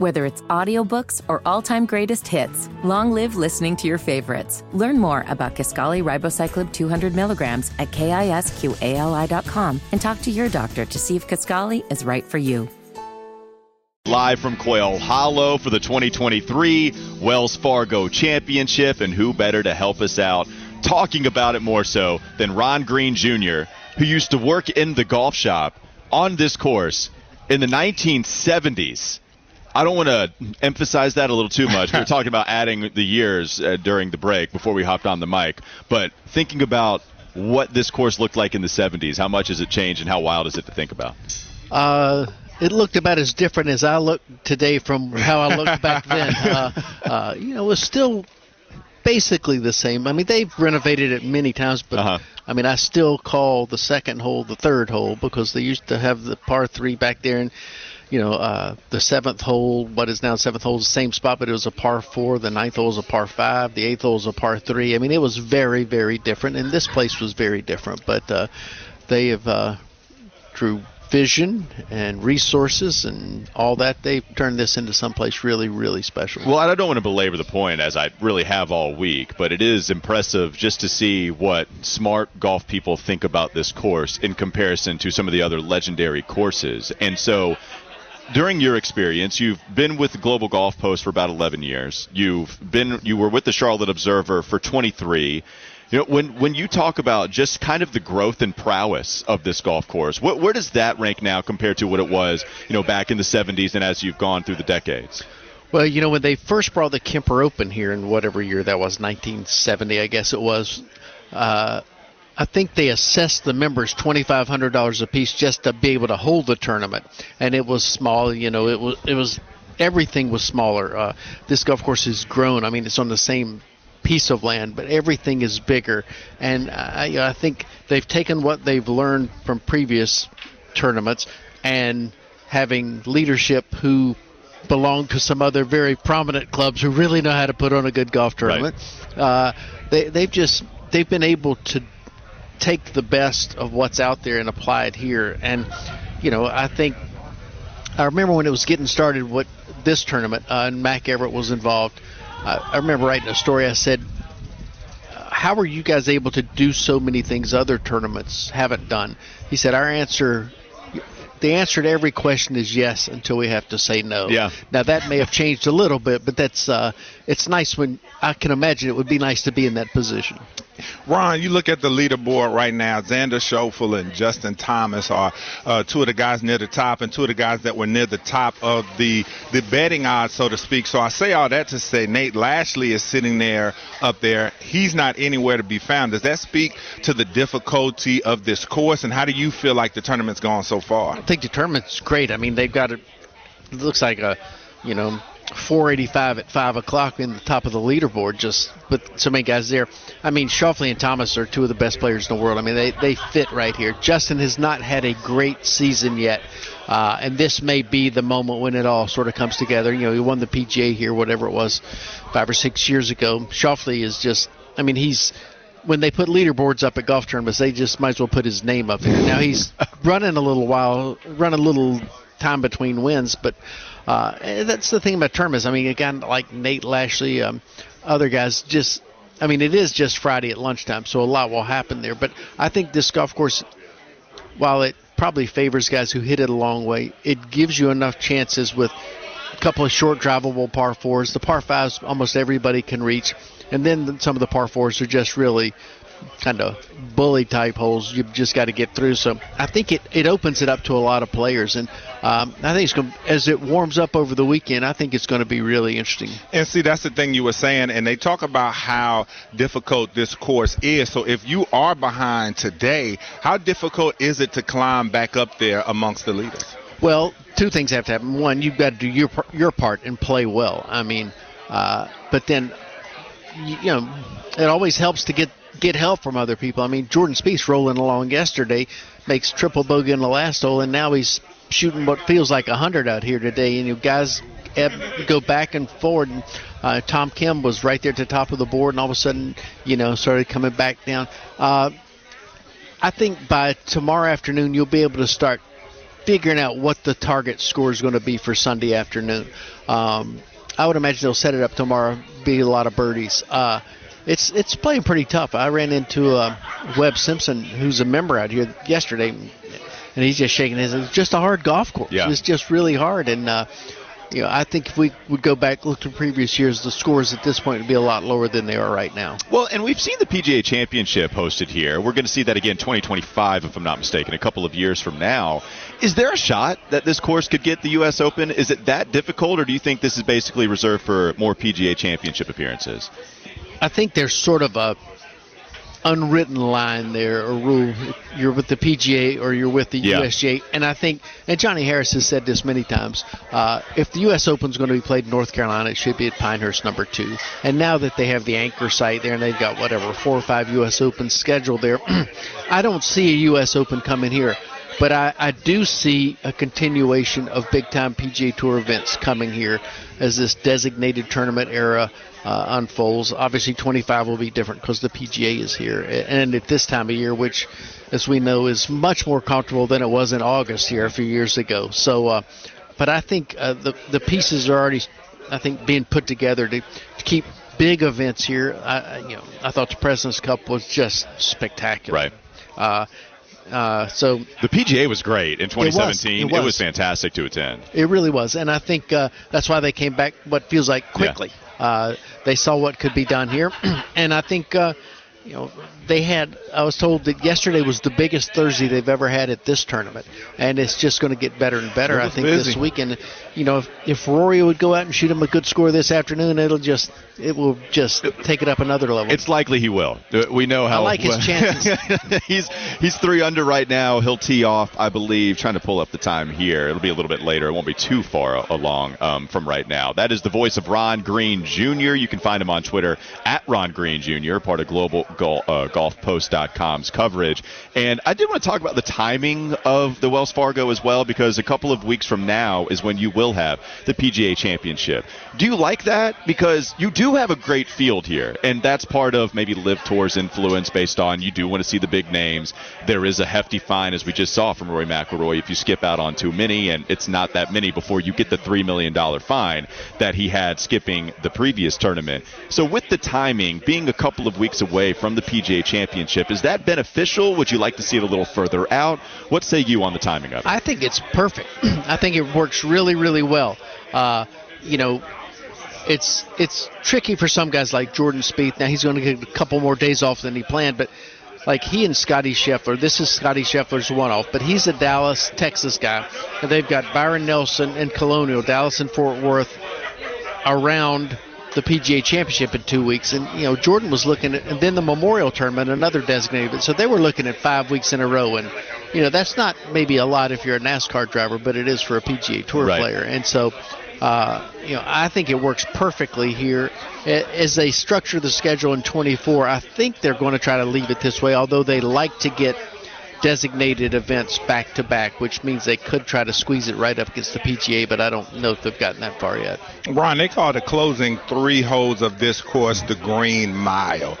Whether it's audiobooks or all-time greatest hits, long live listening to your favorites. Learn more about Kisqali Ribociclib 200 milligrams at kisqali.com and talk to your doctor to see if Kisqali is right for you. Live from Quail Hollow for the 2023 Wells Fargo Championship, and who better to help us out talking about it more so than Ron Green Jr., who used to work in the golf shop on this course in the 1970s. I don't want to emphasize that a little too much. We were talking about adding the years uh, during the break before we hopped on the mic, but thinking about what this course looked like in the 70s, how much has it changed, and how wild is it to think about? Uh, it looked about as different as I look today from how I looked back then. Uh, uh, you know, it was still basically the same. I mean, they've renovated it many times, but Uh-huh. I mean, I still call the second hole the third hole because they used to have the par three back there, and you know, uh, the seventh hole, what is now seventh hole, same spot, but it was a par four. The ninth hole was a par five. The eighth hole was a par three. I mean, it was very, very different, and this place was very different. But uh, they have uh, through vision and resources and all that, they've turned this into someplace really, really special. Well, I don't want to belabor the point as I really have all week, but it is impressive just to see what smart golf people think about this course in comparison to some of the other legendary courses. And so, during your experience, you've been with Global Golf Post for about 11 years. You've been you were with the Charlotte Observer for 23. You know, when when you talk about just kind of the growth and prowess of this golf course, what, where does that rank now compared to what it was, you know, back in the 70s and as you've gone through the decades? Well, you know, when they first brought the Kemper Open here in whatever year that was, 1970, I guess it was, uh, I think they assessed the members $2,500 a piece just to be able to hold the tournament. And it was small, you know, it was, it was, everything was smaller. Uh, this golf course has grown. I mean, it's on the same piece of land, but everything is bigger. And I, I think they've taken what they've learned from previous tournaments and having leadership who belong to some other very prominent clubs who really know how to put on a good golf tournament. Uh, they, they've just they've been able to take the best of what's out there and apply it here. And you know, I think I remember when it was getting started, what this tournament uh, and Mac Everett was involved. Uh, I remember writing a story. I said, "How are you guys able to do so many things other tournaments haven't done?" He said, "Our answer." The answer to every question is yes until we have to say no. Yeah. Now that may have changed a little bit, but that's uh, it's nice when I can imagine it would be nice to be in that position. Ron, you look at the leaderboard right now. Xander Schauffele and Justin Thomas are uh, two of the guys near the top, and two of the guys that were near the top of the the betting odds, so to speak. So I say all that to say Nate Lashley is sitting there up there. He's not anywhere to be found. Does that speak to the difficulty of this course, and how do you feel like the tournament's gone so far? I think the tournament's great. I mean, they've got. It looks like a, you know, 485 at five o'clock in the top of the leaderboard, just with so many guys there. I mean, Schauffele and Thomas are two of the best players in the world. I mean, they they fit right here. Justin has not had a great season yet, uh, and this may be the moment when it all sort of comes together. You know, he won the PGA here, whatever it was, five or six years ago. Schauffele is just. I mean, he's when they put leaderboards up at golf tournaments, they just might as well put his name up here. Now he's running a little while, run a little time between wins, but uh, that's the thing about tournaments. I mean, again, like Nate Lashley, um, other guys, just I mean, it is just Friday at lunchtime, so a lot will happen there. But I think this golf course, while it probably favors guys who hit it a long way, it gives you enough chances with a couple of short drivable par fours. The par fives almost everybody can reach, and then some of the par fours are just really kind of bully type holes. You've just got to get through. So I think it, it opens it up to a lot of players, and um, I think it's going as it warms up over the weekend. I think it's going to be really interesting. And see, that's the thing you were saying, and they talk about how difficult this course is. So if you are behind today, how difficult is it to climb back up there amongst the leaders? Well, two things have to happen. One, you've got to do your your part and play well. I mean, uh, but then you, you know it always helps to get get help from other people. I mean, Jordan Spieth rolling along yesterday makes triple bogey in the last hole, and now he's shooting what feels like a hundred out here today. And you guys go back and forward. And uh, Tom Kim was right there at the top of the board, and all of a sudden, you know, started coming back down. Uh, I think by tomorrow afternoon you'll be able to start figuring out what the target score is going to be for Sunday afternoon. Um, I would imagine they'll set it up tomorrow, be a lot of birdies. Uh, it's it's playing pretty tough. I ran into uh, Webb Simpson, who's a member out here yesterday, and he's just shaking his. It's just a hard golf course. Yeah. It's just really hard, and uh, you know, I think if we would go back look to previous years, the scores at this point would be a lot lower than they are right now. Well, and we've seen the PGA Championship hosted here. We're going to see that again 2025, if I'm not mistaken, a couple of years from now. Is there a shot that this course could get the U.S. Open? Is it that difficult, or do you think this is basically reserved for more PGA Championship appearances? I think there's sort of a unwritten line there or rule. You're with the PGA or you're with the Yeah. USGA, and I think and Johnny Harris has said this many times. Uh, if the U.S. Open is going to be played in North Carolina, it should be at Pinehurst number two. And now that they have the anchor site there and they've got whatever four or five U.S. Opens scheduled there, I don't see a U.S. Open coming here. But I, I do see a continuation of big time PGA Tour events coming here as this designated tournament era uh, unfolds. Obviously, 25 will be different because the PGA is here. And at this time of year, which, as we know, is much more comfortable than it was in August here a few years ago. So, uh, but I think uh, the, the pieces are already, I think, being put together to, to keep big events here. I, you know, I thought the President's Cup was just spectacular. Right. Uh, uh, so The PGA was great in 2017. It was. It was fantastic to attend. It really was, and I think uh, that's why they came back. What feels like quickly. Uh, they saw what could be done here, and I think uh, you know they had. I was told that yesterday was the biggest Thursday they've ever had at this tournament, and it's just going to get better and better. I think busy. this weekend. You know, if, if Rory would go out and shoot him a good score this afternoon, it'll just it will just take it up another level. It's likely he will. Uh, We know how. I like his chances. he's he's three under right now. He'll tee off, I believe. Trying to pull up the time here. It'll be a little bit later. It won't be too far along um, from right now. That is the voice of Ron Green Jr. You can find him on Twitter at Ron Green Jr. Part of Global Gol- uh, GolfPost.com's coverage. And I did want to talk about the timing of the Wells Fargo as well, because a couple of weeks from now is when you will have the PGA Championship. Do you like that? Because you do have a great field here, and that's part of maybe LIV Tour's influence based on you do want to see the big names. There is a hefty fine, as we just saw from Rory McIlroy, if you skip out on too many, and it's not that many before you get the $3 million fine that he had skipping the previous tournament. So, with the timing being a couple of weeks away from the PGA Championship, is that beneficial? Would you like to see it a little further out? What say you on the timing of it? I think it's perfect. I think it works really, really well. Uh, you know, it's it's tricky for some guys like Jordan Spieth. Now he's going to get a couple more days off than he planned, but like he and Scotty Scheffler, this is Scotty Scheffler's one-off, but he's a Dallas, Texas guy, and they've got Byron Nelson and Colonial, Dallas and Fort Worth, around the PGA Championship in two weeks, and you know Jordan was looking at, and then the Memorial Tournament, another designated. So they were looking at five weeks in a row, and you know that's not maybe a lot if you're a NASCAR driver, but it is for a PGA Tour Right. player, and so. Uh, you know, I think it works perfectly here. As they structure the schedule in 24, I think they're going to try to leave it this way, although they like to get designated events back to back, which means they could try to squeeze it right up against the PGA, but I don't know if they've gotten that far yet. Ron, they call the closing three holes of this course the Green Mile.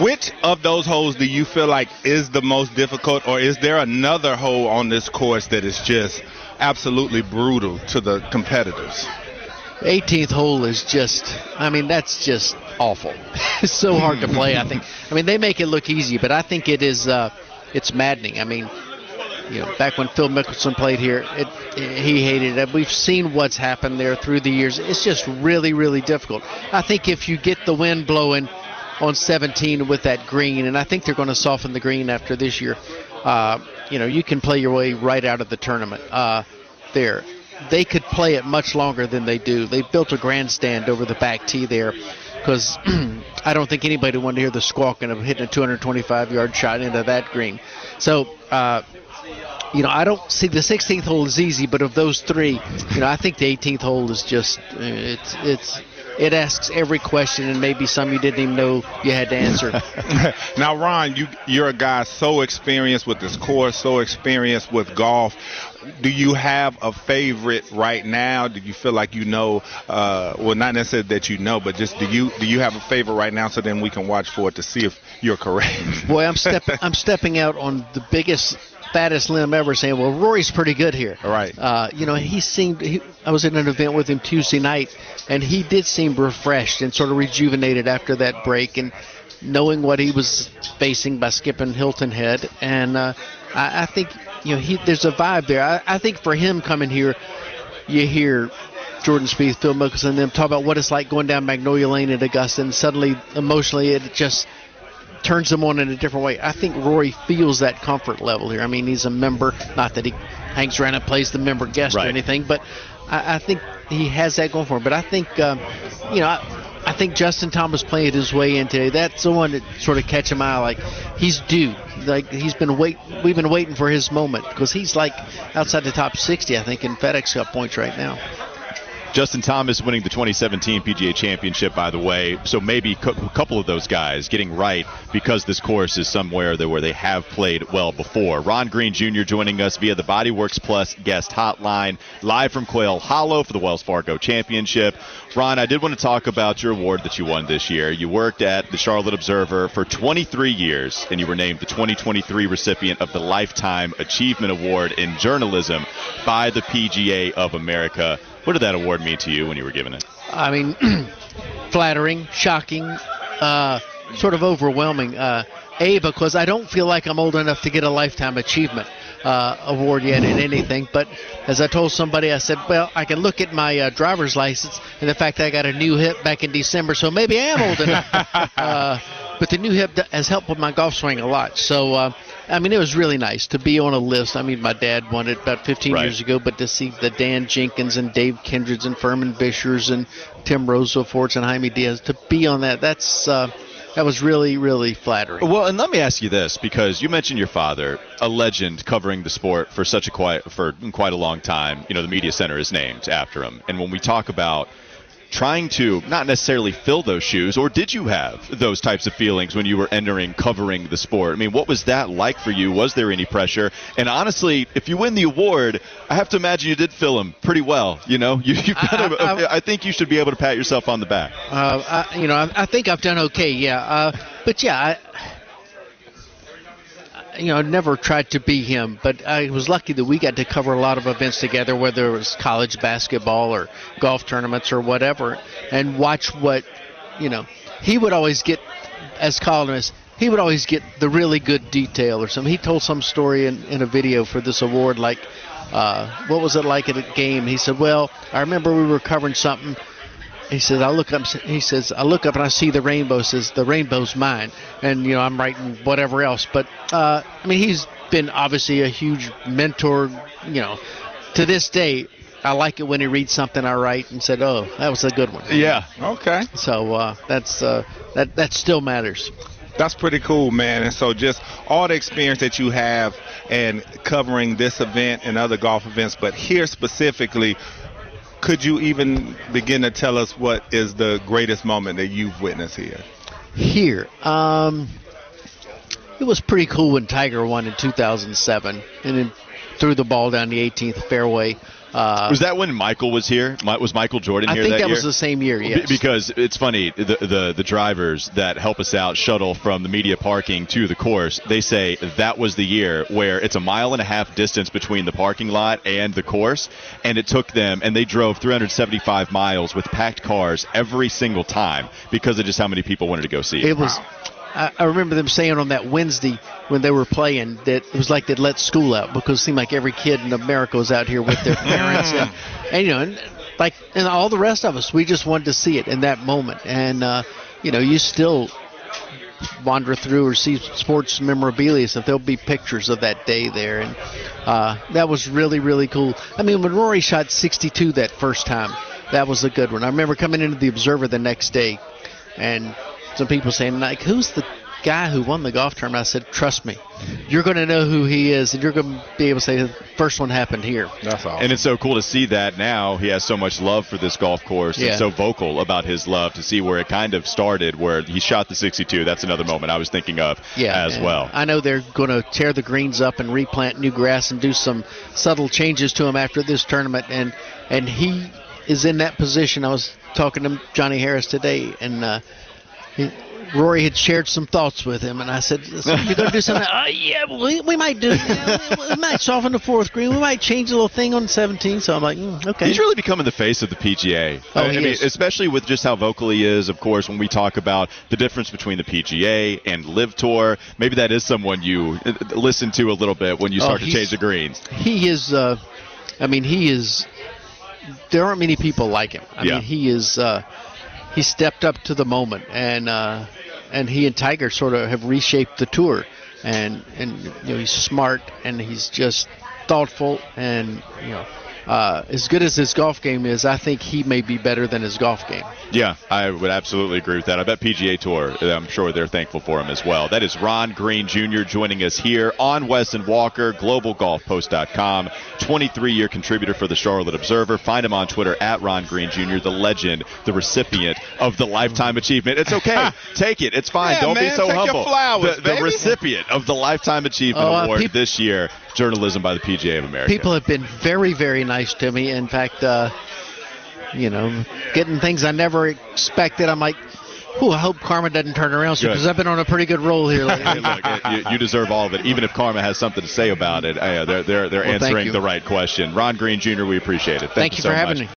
Which of those holes do you feel like is the most difficult, or is there another hole on this course that is just absolutely brutal to the competitors? 18th hole is just, I mean, that's just awful. it's so hard to play, I think. I mean, they make it look easy, but I think it is, uh, it's maddening. I mean, you know, back when Phil Mickelson played here, it, he hated it. We've seen what's happened there through the years. It's just really, really difficult. I think if you get the wind blowing on 17 with that green, and I think they're going to soften the green after this year, uh, you know, you can play your way right out of the tournament uh, there. They could play it much longer than they do. They built a grandstand over the back tee there because I don't think anybody wanted to hear the squawking of hitting a 225 yard shot into that green. So, uh, you know, I don't see the 16th hole is easy, but of those three, you know, I think the 18th hole is just it's it's it asks every question and maybe some you didn't even know you had to answer. now, Ron, you you're a guy so experienced with this course, so experienced with golf. Do you have a favorite right now? Do you feel like you know? Uh, well, not necessarily that you know, but just do you do you have a favorite right now? So then we can watch for it to see if you're correct. Boy, I'm stepping I'm stepping out on the biggest fattest limb ever, saying, "Well, Rory's pretty good here." Right. Uh, you know, he seemed. He, I was at an event with him Tuesday night, and he did seem refreshed and sort of rejuvenated after that break, and knowing what he was facing by skipping Hilton Head, and uh, I, I think you know he there's a vibe there. I, I think for him coming here, you hear Jordan Spieth, Phil Mickelson, them talk about what it's like going down Magnolia Lane at Augusta, and suddenly emotionally it just turns them on in a different way. I think Rory feels that comfort level here. I mean, he's a member, not that he hangs around and plays the member guest Right. or anything, but I, I think he has that going for him. But I think, um, you know, I, I think Justin Thomas playing his way in today. That's the one that sort of catch him eye. Like he's due. Like he's been wait. We've been waiting for his moment because he's like outside the top 60, I think, in FedEx Cup points right now. Justin Thomas winning the 2017 PGA Championship, by the way. So maybe a couple of those guys getting right because this course is somewhere that where they have played well before. Ron Green Jr. joining us via the Bodyworks Plus guest hotline, live from Quail Hollow for the Wells Fargo Championship. Ron, I did want to talk about your award that you won this year. You worked at the Charlotte Observer for 23 years, and you were named the 2023 recipient of the Lifetime Achievement Award in Journalism by the PGA of America. What did that award mean to you when you were given it? I mean, flattering, shocking, uh, sort of overwhelming. Uh, a, because I don't feel like I'm old enough to get a lifetime achievement uh, award yet in anything. But as I told somebody, I said, well, I can look at my uh, driver's license and the fact that I got a new hip back in December, so maybe I am old enough. uh, but the new hip has helped with my golf swing a lot. So, uh, I mean, it was really nice to be on a list. I mean, my dad won it about 15 Right. years ago, but to see the Dan Jenkins and Dave Kindreds and Furman Bishers and Tim Rosafortes and Jaime Diaz to be on that, that's uh, that was really, really flattering. Well, and let me ask you this because you mentioned your father, a legend covering the sport for such a quite for quite a long time. You know, the media center is named after him. And when we talk about trying to not necessarily fill those shoes, or did you have those types of feelings when you were entering covering the sport? I mean, what was that like for you? Was there any pressure? And honestly, if you win the award, I have to imagine you did fill them pretty well. You know, you, you kind of. I- I, I- think you should be able to pat yourself on the back. Uh, I, you know, I, I think I've done okay. Yeah, uh, but yeah, I, you know, never tried to be him, but I was lucky that we got to cover a lot of events together, whether it was college basketball or golf tournaments or whatever, and watch what, you know, he would always get as columnist. He would always get the really good detail or something. He told some story in, in a video for this award, like, uh, what was it like at a game? He said, "Well, I remember we were covering something, he says, I look up. He says, I look up and I see the rainbow. Says the rainbow's mine, and you know I'm writing whatever else. But uh, I mean, he's been obviously a huge mentor. You know, to this day, I like it when he reads something I write and said, "Oh, that was a good one." Yeah. Okay. So uh, that's uh, that that still matters. That's pretty cool, man. And so, just all the experience that you have and covering this event and other golf events, but here specifically, could you even begin to tell us what is the greatest moment that you've witnessed here? Here, um, it was pretty cool when Tiger won in 2007 and then threw the ball down the 18th fairway. Uh, Was that when Michael was here? Mi- Was Michael Jordan here? I think that, that year? was the same year. Be- Yes. Because it's funny, the, the the drivers that help us out shuttle from the media parking to the course, they say that was the year where it's a mile and a half distance between the parking lot and the course, and it took them, and they drove 375 miles with packed cars every single time because of just how many people wanted to go see it. It was. I, I remember them saying on that Wednesday when they were playing that it was like they'd let school out because it seemed like every kid in America was out here with their parents. And, and you know and like and all the rest of us we just wanted to see it in that moment. And uh, you know you still wander through or see sports memorabilia stuff. There'll be pictures of that day there. And uh, that was really really cool. I mean when Rory shot 62 that first time that was a good one. I remember coming into the Observer the next day and some people saying like who's the guy who won the golf tournament i said trust me you're going to know who he is and you're going to be able to say the first one happened here That's all. And it's so cool to see that now he has so much love for this golf course Yeah. and so vocal about his love to see where it kind of started, where he shot the 62. That's another moment I was thinking of yeah as well. i know they're going to tear the greens up and replant new grass and do some subtle changes to him after this tournament and and he is in that position i was talking to johnny harris today and uh, he, Rory had shared some thoughts with him, and I said, "Listen, "You're going to do something? uh, yeah, we, we might do. Yeah, we, we might soften the fourth green. We might change a little thing on 17." So I'm like, mm, "Okay." He's really becoming the face of the PGA. Oh, I, he I mean, especially with just how vocal he is. Of course, when we talk about the difference between the PGA and LIV Tour, maybe that is someone you uh, listen to a little bit when you Oh, start to change the greens. he is uh i mean he is there aren't many people like him i Yeah. mean he is uh he stepped up to the moment and uh and he and tiger sort of have reshaped the tour. And and you know he's smart and he's just thoughtful and you know uh, as good as his golf game is, I think he may be better than his golf game. Yeah, I would absolutely agree with that. I bet PGA Tour, I'm sure they're thankful for him as well. That is Ron Green Jr. joining us here on Wes and Walker, globalgolfpost.com, 23 year contributor for the Charlotte Observer. Find him on Twitter at Ron Green Jr., the legend, the recipient of the Lifetime Achievement. It's okay. Take it. It's fine. Yeah, Don't be man, so take your humble. flowers, the, the recipient of the Lifetime Achievement Oh, uh, Award peop- this year, journalism by the PGA of America. People have been very, very nice to me. In fact, uh, you know, getting things I never expected. I'm like, Ooh, I hope Karma doesn't turn around because I've been on a pretty good roll here lately. Look, you, you deserve all of it. Even if Karma has something to say about it, uh, they're they're, they're Well, answering the right question. Ron Green Jr., we appreciate it. Thank, Thank you so for having much. me.